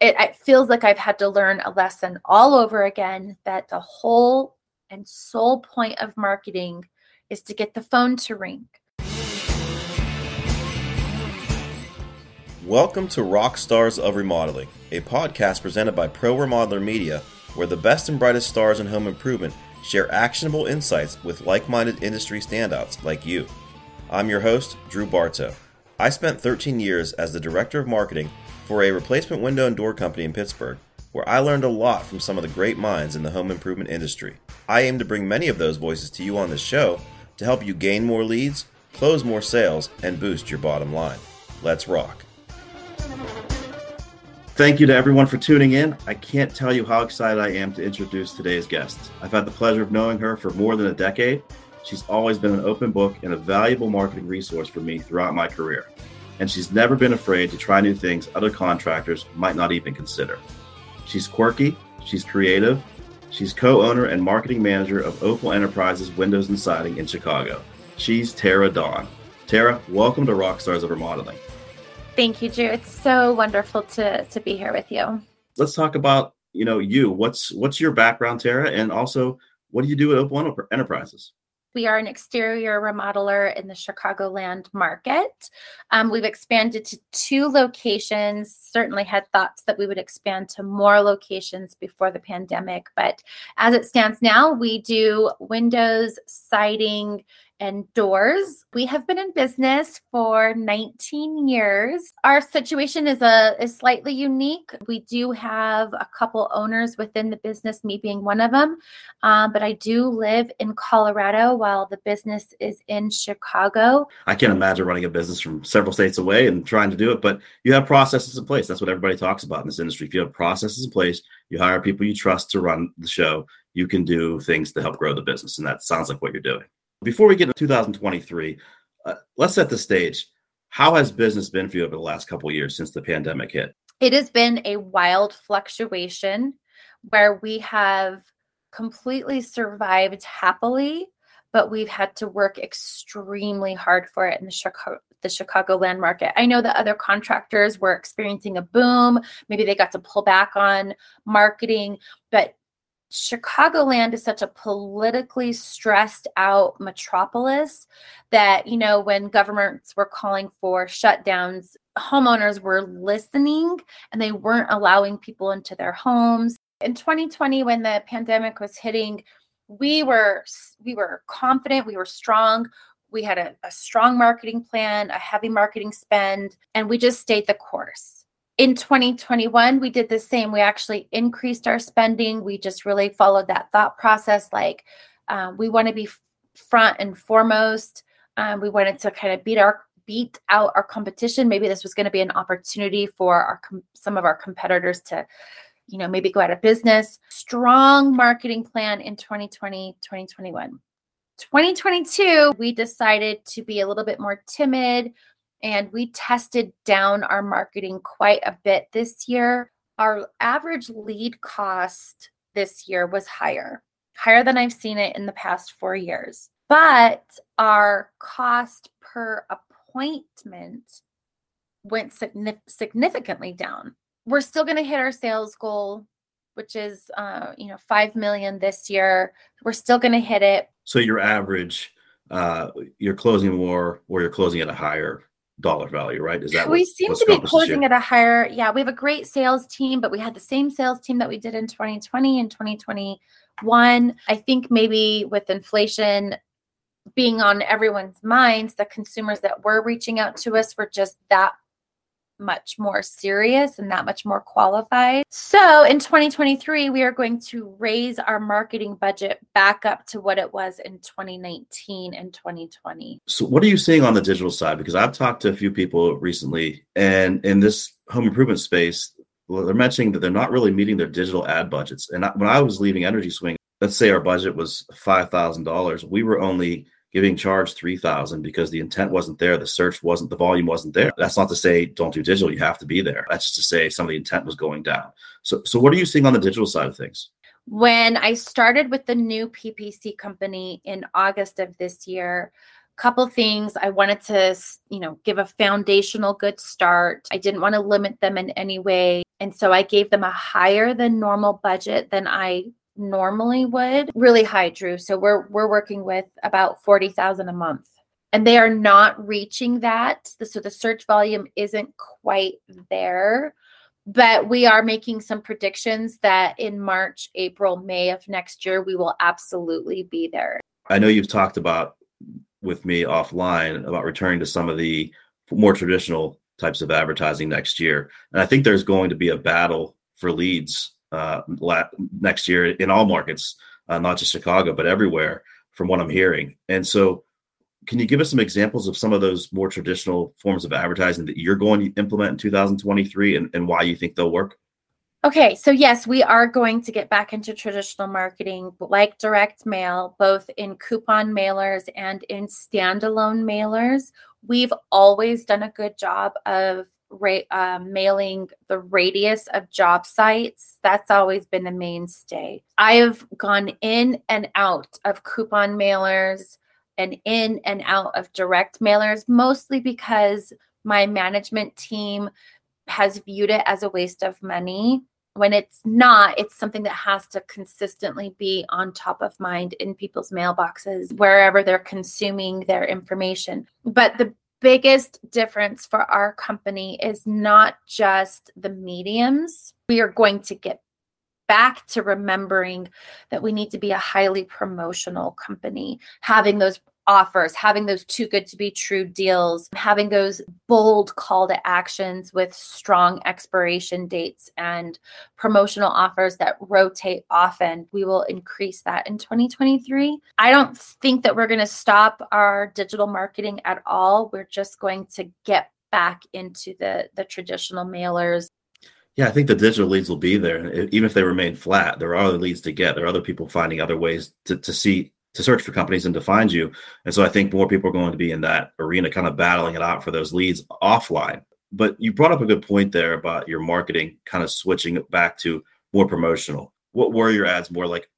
it, it feels like I've had to learn a lesson all over again that the whole and sole point of marketing is to get the phone to ring. Welcome to Rock Stars of Remodeling, a podcast presented by Pro Remodeler Media, where the best and brightest stars in home improvement share actionable insights with like minded industry standouts like you. I'm your host, Drew Barto. I spent 13 years as the Director of Marketing for a replacement window and door company in Pittsburgh, where I learned a lot from some of the great minds in the home improvement industry. I aim to bring many of those voices to you on this show to help you gain more leads, close more sales, and boost your bottom line. Let's rock. Thank you to everyone for tuning in. I can't tell you how excited I am to introduce today's guest. I've had the pleasure of knowing her for more than a decade. She's always been an open book and a valuable marketing resource for me throughout my career and she's never been afraid to try new things other contractors might not even consider. She's quirky, she's creative, she's co owner and marketing manager of Opal Enterprises Windows and Siding in Chicago. She's Tara Dawn. Tara, welcome to Rockstars of Remodeling. Thank you, Drew. It's so wonderful to, to be here with you. Let's talk about you know you. What's what's your background, Tara, and also what do you do at Opal Enterprises? We are an exterior remodeler in the Chicagoland market. Um, we've expanded to two locations, certainly had thoughts that we would expand to more locations before the pandemic. But as it stands now, we do windows, siding, and doors. We have been in business for 19 years. Our situation is a is slightly unique. We do have a couple owners within the business, me being one of them. Um, but I do live in Colorado while the business is in Chicago. I can't imagine running a business from several states away and trying to do it, but you have processes in place. That's what everybody talks about in this industry. If you have processes in place, you hire people you trust to run the show, you can do things to help grow the business. And that sounds like what you're doing. Before we get to 2023, uh, let's set the stage. How has business been for you over the last couple years since the pandemic hit? It has been a wild fluctuation where we have completely survived happily, but we've had to work extremely hard for it in the Chicago the Chicagoland market. I know that other contractors were experiencing a boom. Maybe they got to pull back on marketing, but Chicagoland is such a politically stressed out metropolis that, you know, when governments were calling for shutdowns, homeowners were listening and they weren't allowing people into their homes. In 2020, when the pandemic was hitting, we were we were confident, we were strong. We had a, a strong marketing plan, a heavy marketing spend, and we just stayed the course in 2021 we did the same. We actually increased our spending. We just really followed that thought process like um, we want to be front and foremost. Um, we wanted to kind of beat our beat out our competition. Maybe this was going to be an opportunity for our some of our competitors to you know maybe go out of business. Strong marketing plan in 2020 2021 2022 we decided to be a little bit more timid and we tested down our marketing quite a bit this year. Our average lead cost this year was higher, higher than I've seen it in the past four years. But our cost per appointment went significantly down. We're still going to hit our sales goal, which is, uh, you know, five million this year. We're still going to hit it. So your average, uh, you're closing more, or you're closing at a higher dollar value, right? Is that we what, seem to be closing at a higher? Yeah, we have a great sales team, but we had the same sales team that we did in 2020 and 2021. I think maybe with inflation being on everyone's minds, the consumers that were reaching out to us were just that much more serious and that much more qualified. So in 2023, we are going to raise our marketing budget back up to what it was in 2019 and 2020. So, what are you seeing on the digital side? Because I've talked to a few people recently, and in this home improvement space, well, they're mentioning that they're not really meeting their digital ad budgets. And when I was leaving Energy Swing, let's say our budget was $5,000, we were only giving charge 3000 because the intent wasn't there the search wasn't the volume wasn't there. That's not to say don't do digital you have to be there. That's just to say some of the intent was going down. So so what are you seeing on the digital side of things? When i started with the new ppc company in august of this year couple things. I wanted to you know give a foundational good start. I didn't want to limit them in any way. And so I gave them a higher than normal budget than I normally would. Really high, Drew. So we're we're working with about 40,000 a month. And they are not reaching that. So the search volume isn't quite there. But we are making some predictions that in March, April, May of next year, we will absolutely be there. I know you've talked about with me offline about returning to some of the more traditional types of advertising next year. And I think there's going to be a battle for leads uh, next year in all markets, uh, not just Chicago, but everywhere, from what I'm hearing. And so, can you give us some examples of some of those more traditional forms of advertising that you're going to implement in 2023 and, and why you think they'll work? Okay, so yes, we are going to get back into traditional marketing like direct mail, both in coupon mailers and in standalone mailers. We've always done a good job of ra- uh, mailing the radius of job sites. That's always been the mainstay. I have gone in and out of coupon mailers and in and out of direct mailers, mostly because my management team has viewed it as a waste of money when it's not, it's something that has to consistently be on top of mind in people's mailboxes, wherever they're consuming their information. But the biggest difference for our company is not just the mediums. We are going to get back to remembering that we need to be a highly promotional company, having those offers, having those too good to be true deals, having those bold call to actions with strong expiration dates and promotional offers that rotate often. We will increase that in 2023. I don't think that we're going to stop our digital marketing at all. We're just going to get back into the the traditional mailers yeah, I think the digital leads will be there. Even if they remain flat, there are other leads to get. There are other people finding other ways to, to see to search for companies and to find you. And so I think more people are going to be in that arena, kind of battling it out for those leads offline. But you brought up a good point there about your marketing kind of switching it back to more promotional. What were your ads more like?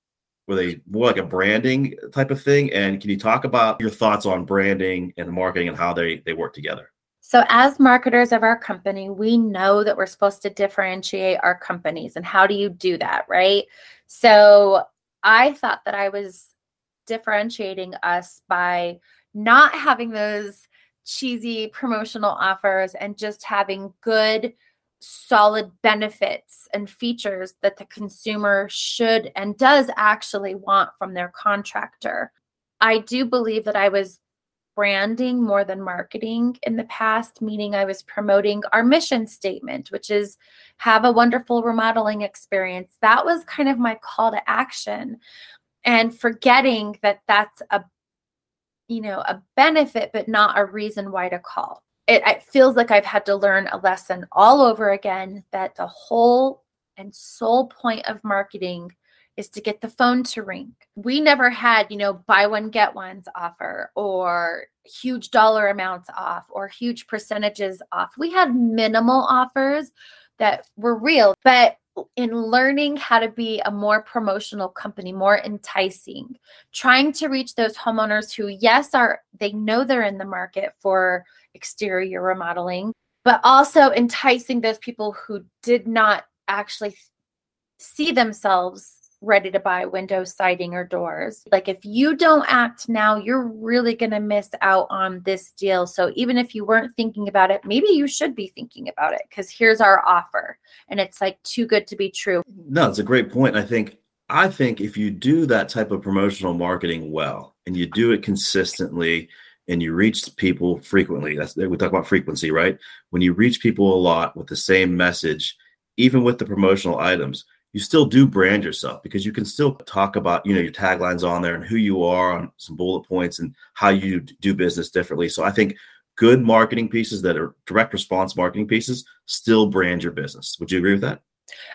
Were they more like a branding type of thing? And can you talk about your thoughts on branding and marketing and how they, they work together? So, as marketers of our company, we know that we're supposed to differentiate our companies. And how do you do that? Right. So, I thought that I was differentiating us by not having those cheesy promotional offers and just having good solid benefits and features that the consumer should and does actually want from their contractor. I do believe that I was branding more than marketing in the past, meaning I was promoting our mission statement, which is have a wonderful remodeling experience. That was kind of my call to action and forgetting that that's a you know a benefit but not a reason why to call it, it feels like i've had to learn a lesson all over again that the whole and sole point of marketing is to get the phone to ring. We never had, you know, buy one, get one's offer or huge dollar amounts off or huge percentages off. We had minimal offers that were real, but in learning how to be a more promotional company, more enticing, trying to reach those homeowners who, yes, are they know they're in the market for exterior remodeling, but also enticing those people who did not actually see themselves ready to buy window siding or doors. Like if you don't act now, you're really going to miss out on this deal. So even if you weren't thinking about it, maybe you should be thinking about it because here's our offer. And it's like too good to be true. No, it's a great point. I think I think if you do that type of promotional marketing well and you do it consistently and you reach people frequently, that's we talk about frequency, right? When you reach people a lot with the same message, even with the promotional items, you still do brand yourself because you can still talk about you know your taglines on there and who you are on some bullet points and how you do business differently. So i think good marketing pieces that are direct response marketing pieces still brand your business. Would you agree with that?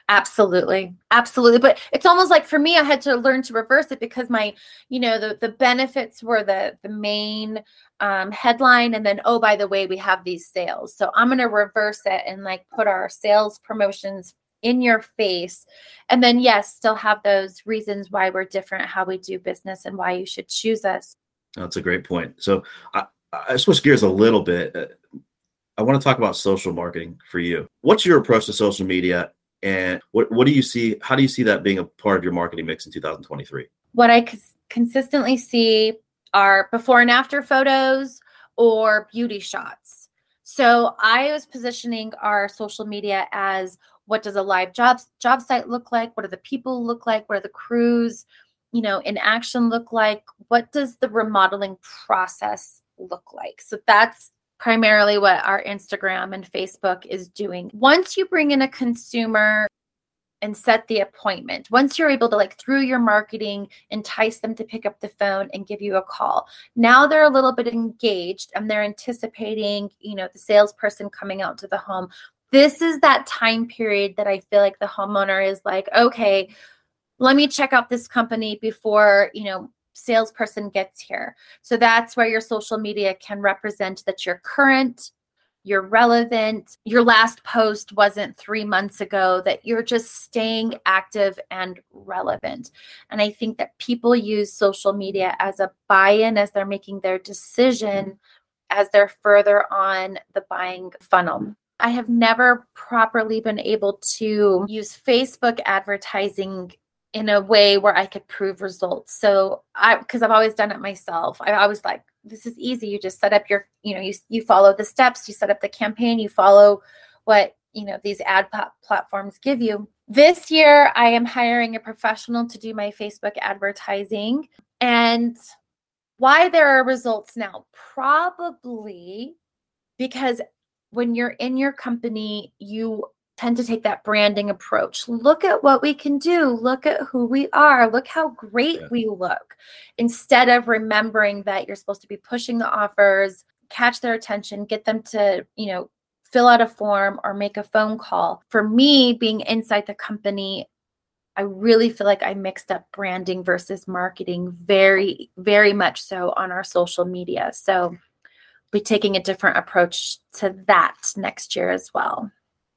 Absolutely. Absolutely. But it's almost like for me i had to learn to reverse it because my you know the the benefits were the the main um, headline and then oh by the way we have these sales. So i'm going to reverse it and like put our sales promotions in your face. And then, yes, still have those reasons why we're different, how we do business, and why you should choose us. That's a great point. So I, I switch gears a little bit. Uh, I want to talk about social marketing for you. What's your approach to social media And what what do you see? How do you see that being a part of your marketing mix in 2023? What I consistently see are before and after photos or beauty shots. So I was positioning our social media as what does a live job job site look like? What do the people look like? What are the crews, you know, in action look like? What does the remodeling process look like? So that's primarily what our Instagram and Facebook is doing. Once you bring in a consumer and set the appointment, once you're able to, like, through your marketing, entice them to pick up the phone and give you a call, now they're a little bit engaged and they're anticipating, you know, the salesperson coming out to the home. This is that time period that I feel like the homeowner is like, okay, let me check out this company before, you know, salesperson gets here. So that's where your social media can represent that you're current, you're relevant, your last post wasn't three months ago, that you're just staying active and relevant. And I think that people use social media as a buy in as they're making their decision as they're further on the buying funnel. I have never properly been able to use Facebook advertising in a way where I could prove results. So I because I've always done it myself. I always like this is easy. You just set up your, you know, you you follow the steps, you set up the campaign, you follow what, you know, these ad platforms give you. This year I am hiring a professional to do my Facebook advertising and why there are results now probably because when you're in your company you tend to take that branding approach. Look at what we can do. Look at who we are. Look how great yeah. we look. Instead of remembering that you're supposed to be pushing the offers, catch their attention, get them to, you know, fill out a form or make a phone call. For me, being inside the company, I really feel like I mixed up branding versus marketing very, very much so on our social media. So, be taking a different approach to that next year as well.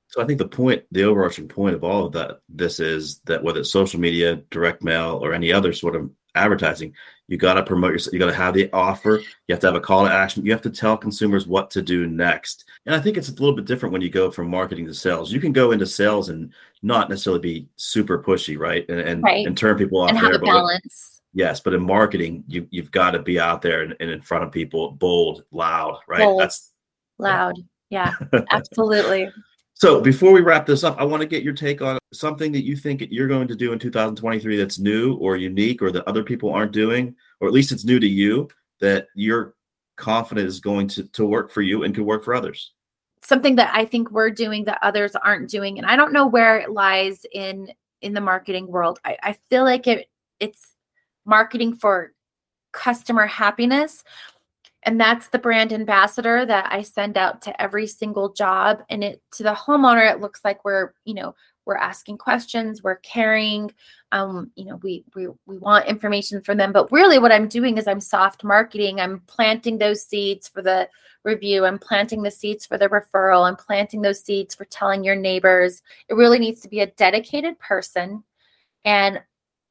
So I think the point, the overarching point of all of that, this is that whether it's social media, direct mail, or any other sort of advertising, you got to promote yourself. You got to have the offer. You have to have a call to action. You have to tell consumers what to do next. And I think it's a little bit different when you go from marketing to sales. You can go into sales and not necessarily be super pushy, right? And and, right. and turn people off and have there, a balance. Yes, but in marketing, you you've got to be out there and, and in front of people, bold, loud, right? Bold, That's loud. Yeah, absolutely. So before we wrap this up, I want to get your take on something that you think you're going to do in 2023 that's new or unique or that other people aren't doing, or at least it's new to you that you're confident is going to, to work for you and could work for others. Something that I think we're doing that others aren't doing. And I don't know where it lies in in the marketing world. I, I feel like it it's marketing for customer happiness. And that's the brand ambassador that i send out to every single job. And it to the homeowner it looks like we're you know we're asking questions we're caring. Um you know we we, we want information from them. But really what i'm doing is i'm soft marketing. I'm planting those seeds for the review. I'm planting the seeds for the referral. I'm planting those seeds for telling your neighbors. It really needs to be a dedicated person. And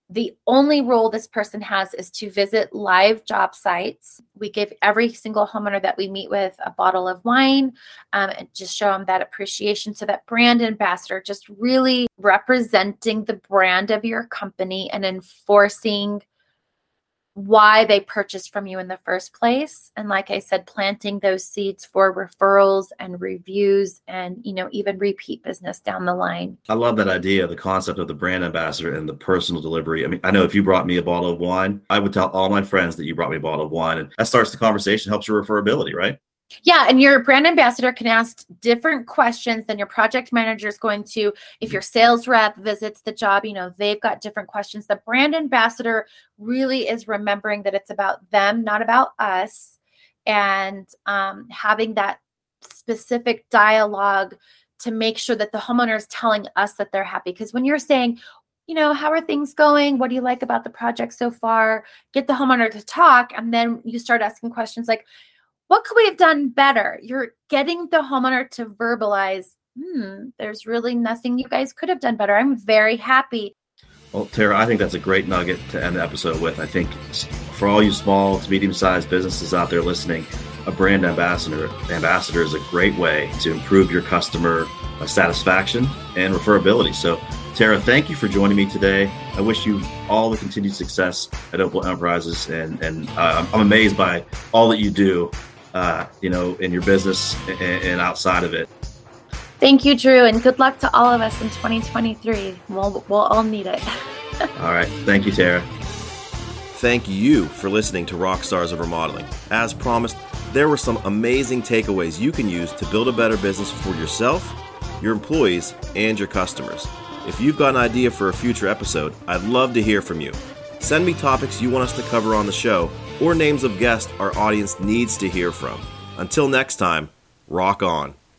the only role this person has is to visit live job sites. We give every single homeowner that we meet with a bottle of wine um, and just show them that appreciation. So, that brand ambassador, just really representing the brand of your company and enforcing why they purchased from you in the first place. And like i said planting those seeds for referrals and reviews and you know even repeat business down the line. I love that idea the concept of the brand ambassador and the personal delivery. I mean i know if you brought me a bottle of wine i would tell all my friends that you brought me a bottle of wine. And that starts the conversation helps your referability right yeah, and your brand ambassador can ask different questions than your project manager is going to. If your sales rep visits the job, you know, they've got different questions. The brand ambassador really is remembering that it's about them, not about us, and um, having that specific dialogue to make sure that the homeowner is telling us that they're happy. Because when you're saying, you know, how are things going? What do you like about the project so far? Get the homeowner to talk, and then you start asking questions like, what could we have done better? You're getting the homeowner to verbalize, hmm, there's really nothing you guys could have done better. I'm very happy. Well, Tara, I think that's a great nugget to end the episode with. I think for all you small to medium sized businesses out there listening, a brand ambassador ambassador is a great way to improve your customer uh, satisfaction and referability. So, Tara, thank you for joining me today. I wish you all the continued success at Opal Enterprises, and and uh, I'm amazed by all that you do, uh, you know, in your business and, and outside of it. Thank you, Drew, and good luck to all of us in 2023. We'll we'll all need it. all right, thank you, Tara. Thank you for listening to Rockstars of Remodeling. As promised, there were some amazing takeaways you can use to build a better business for yourself, your employees, and your customers. If you've got an idea for a future episode, I'd love to hear from you. Send me topics you want us to cover on the show or names of guests our audience needs to hear from. Until next time, rock on.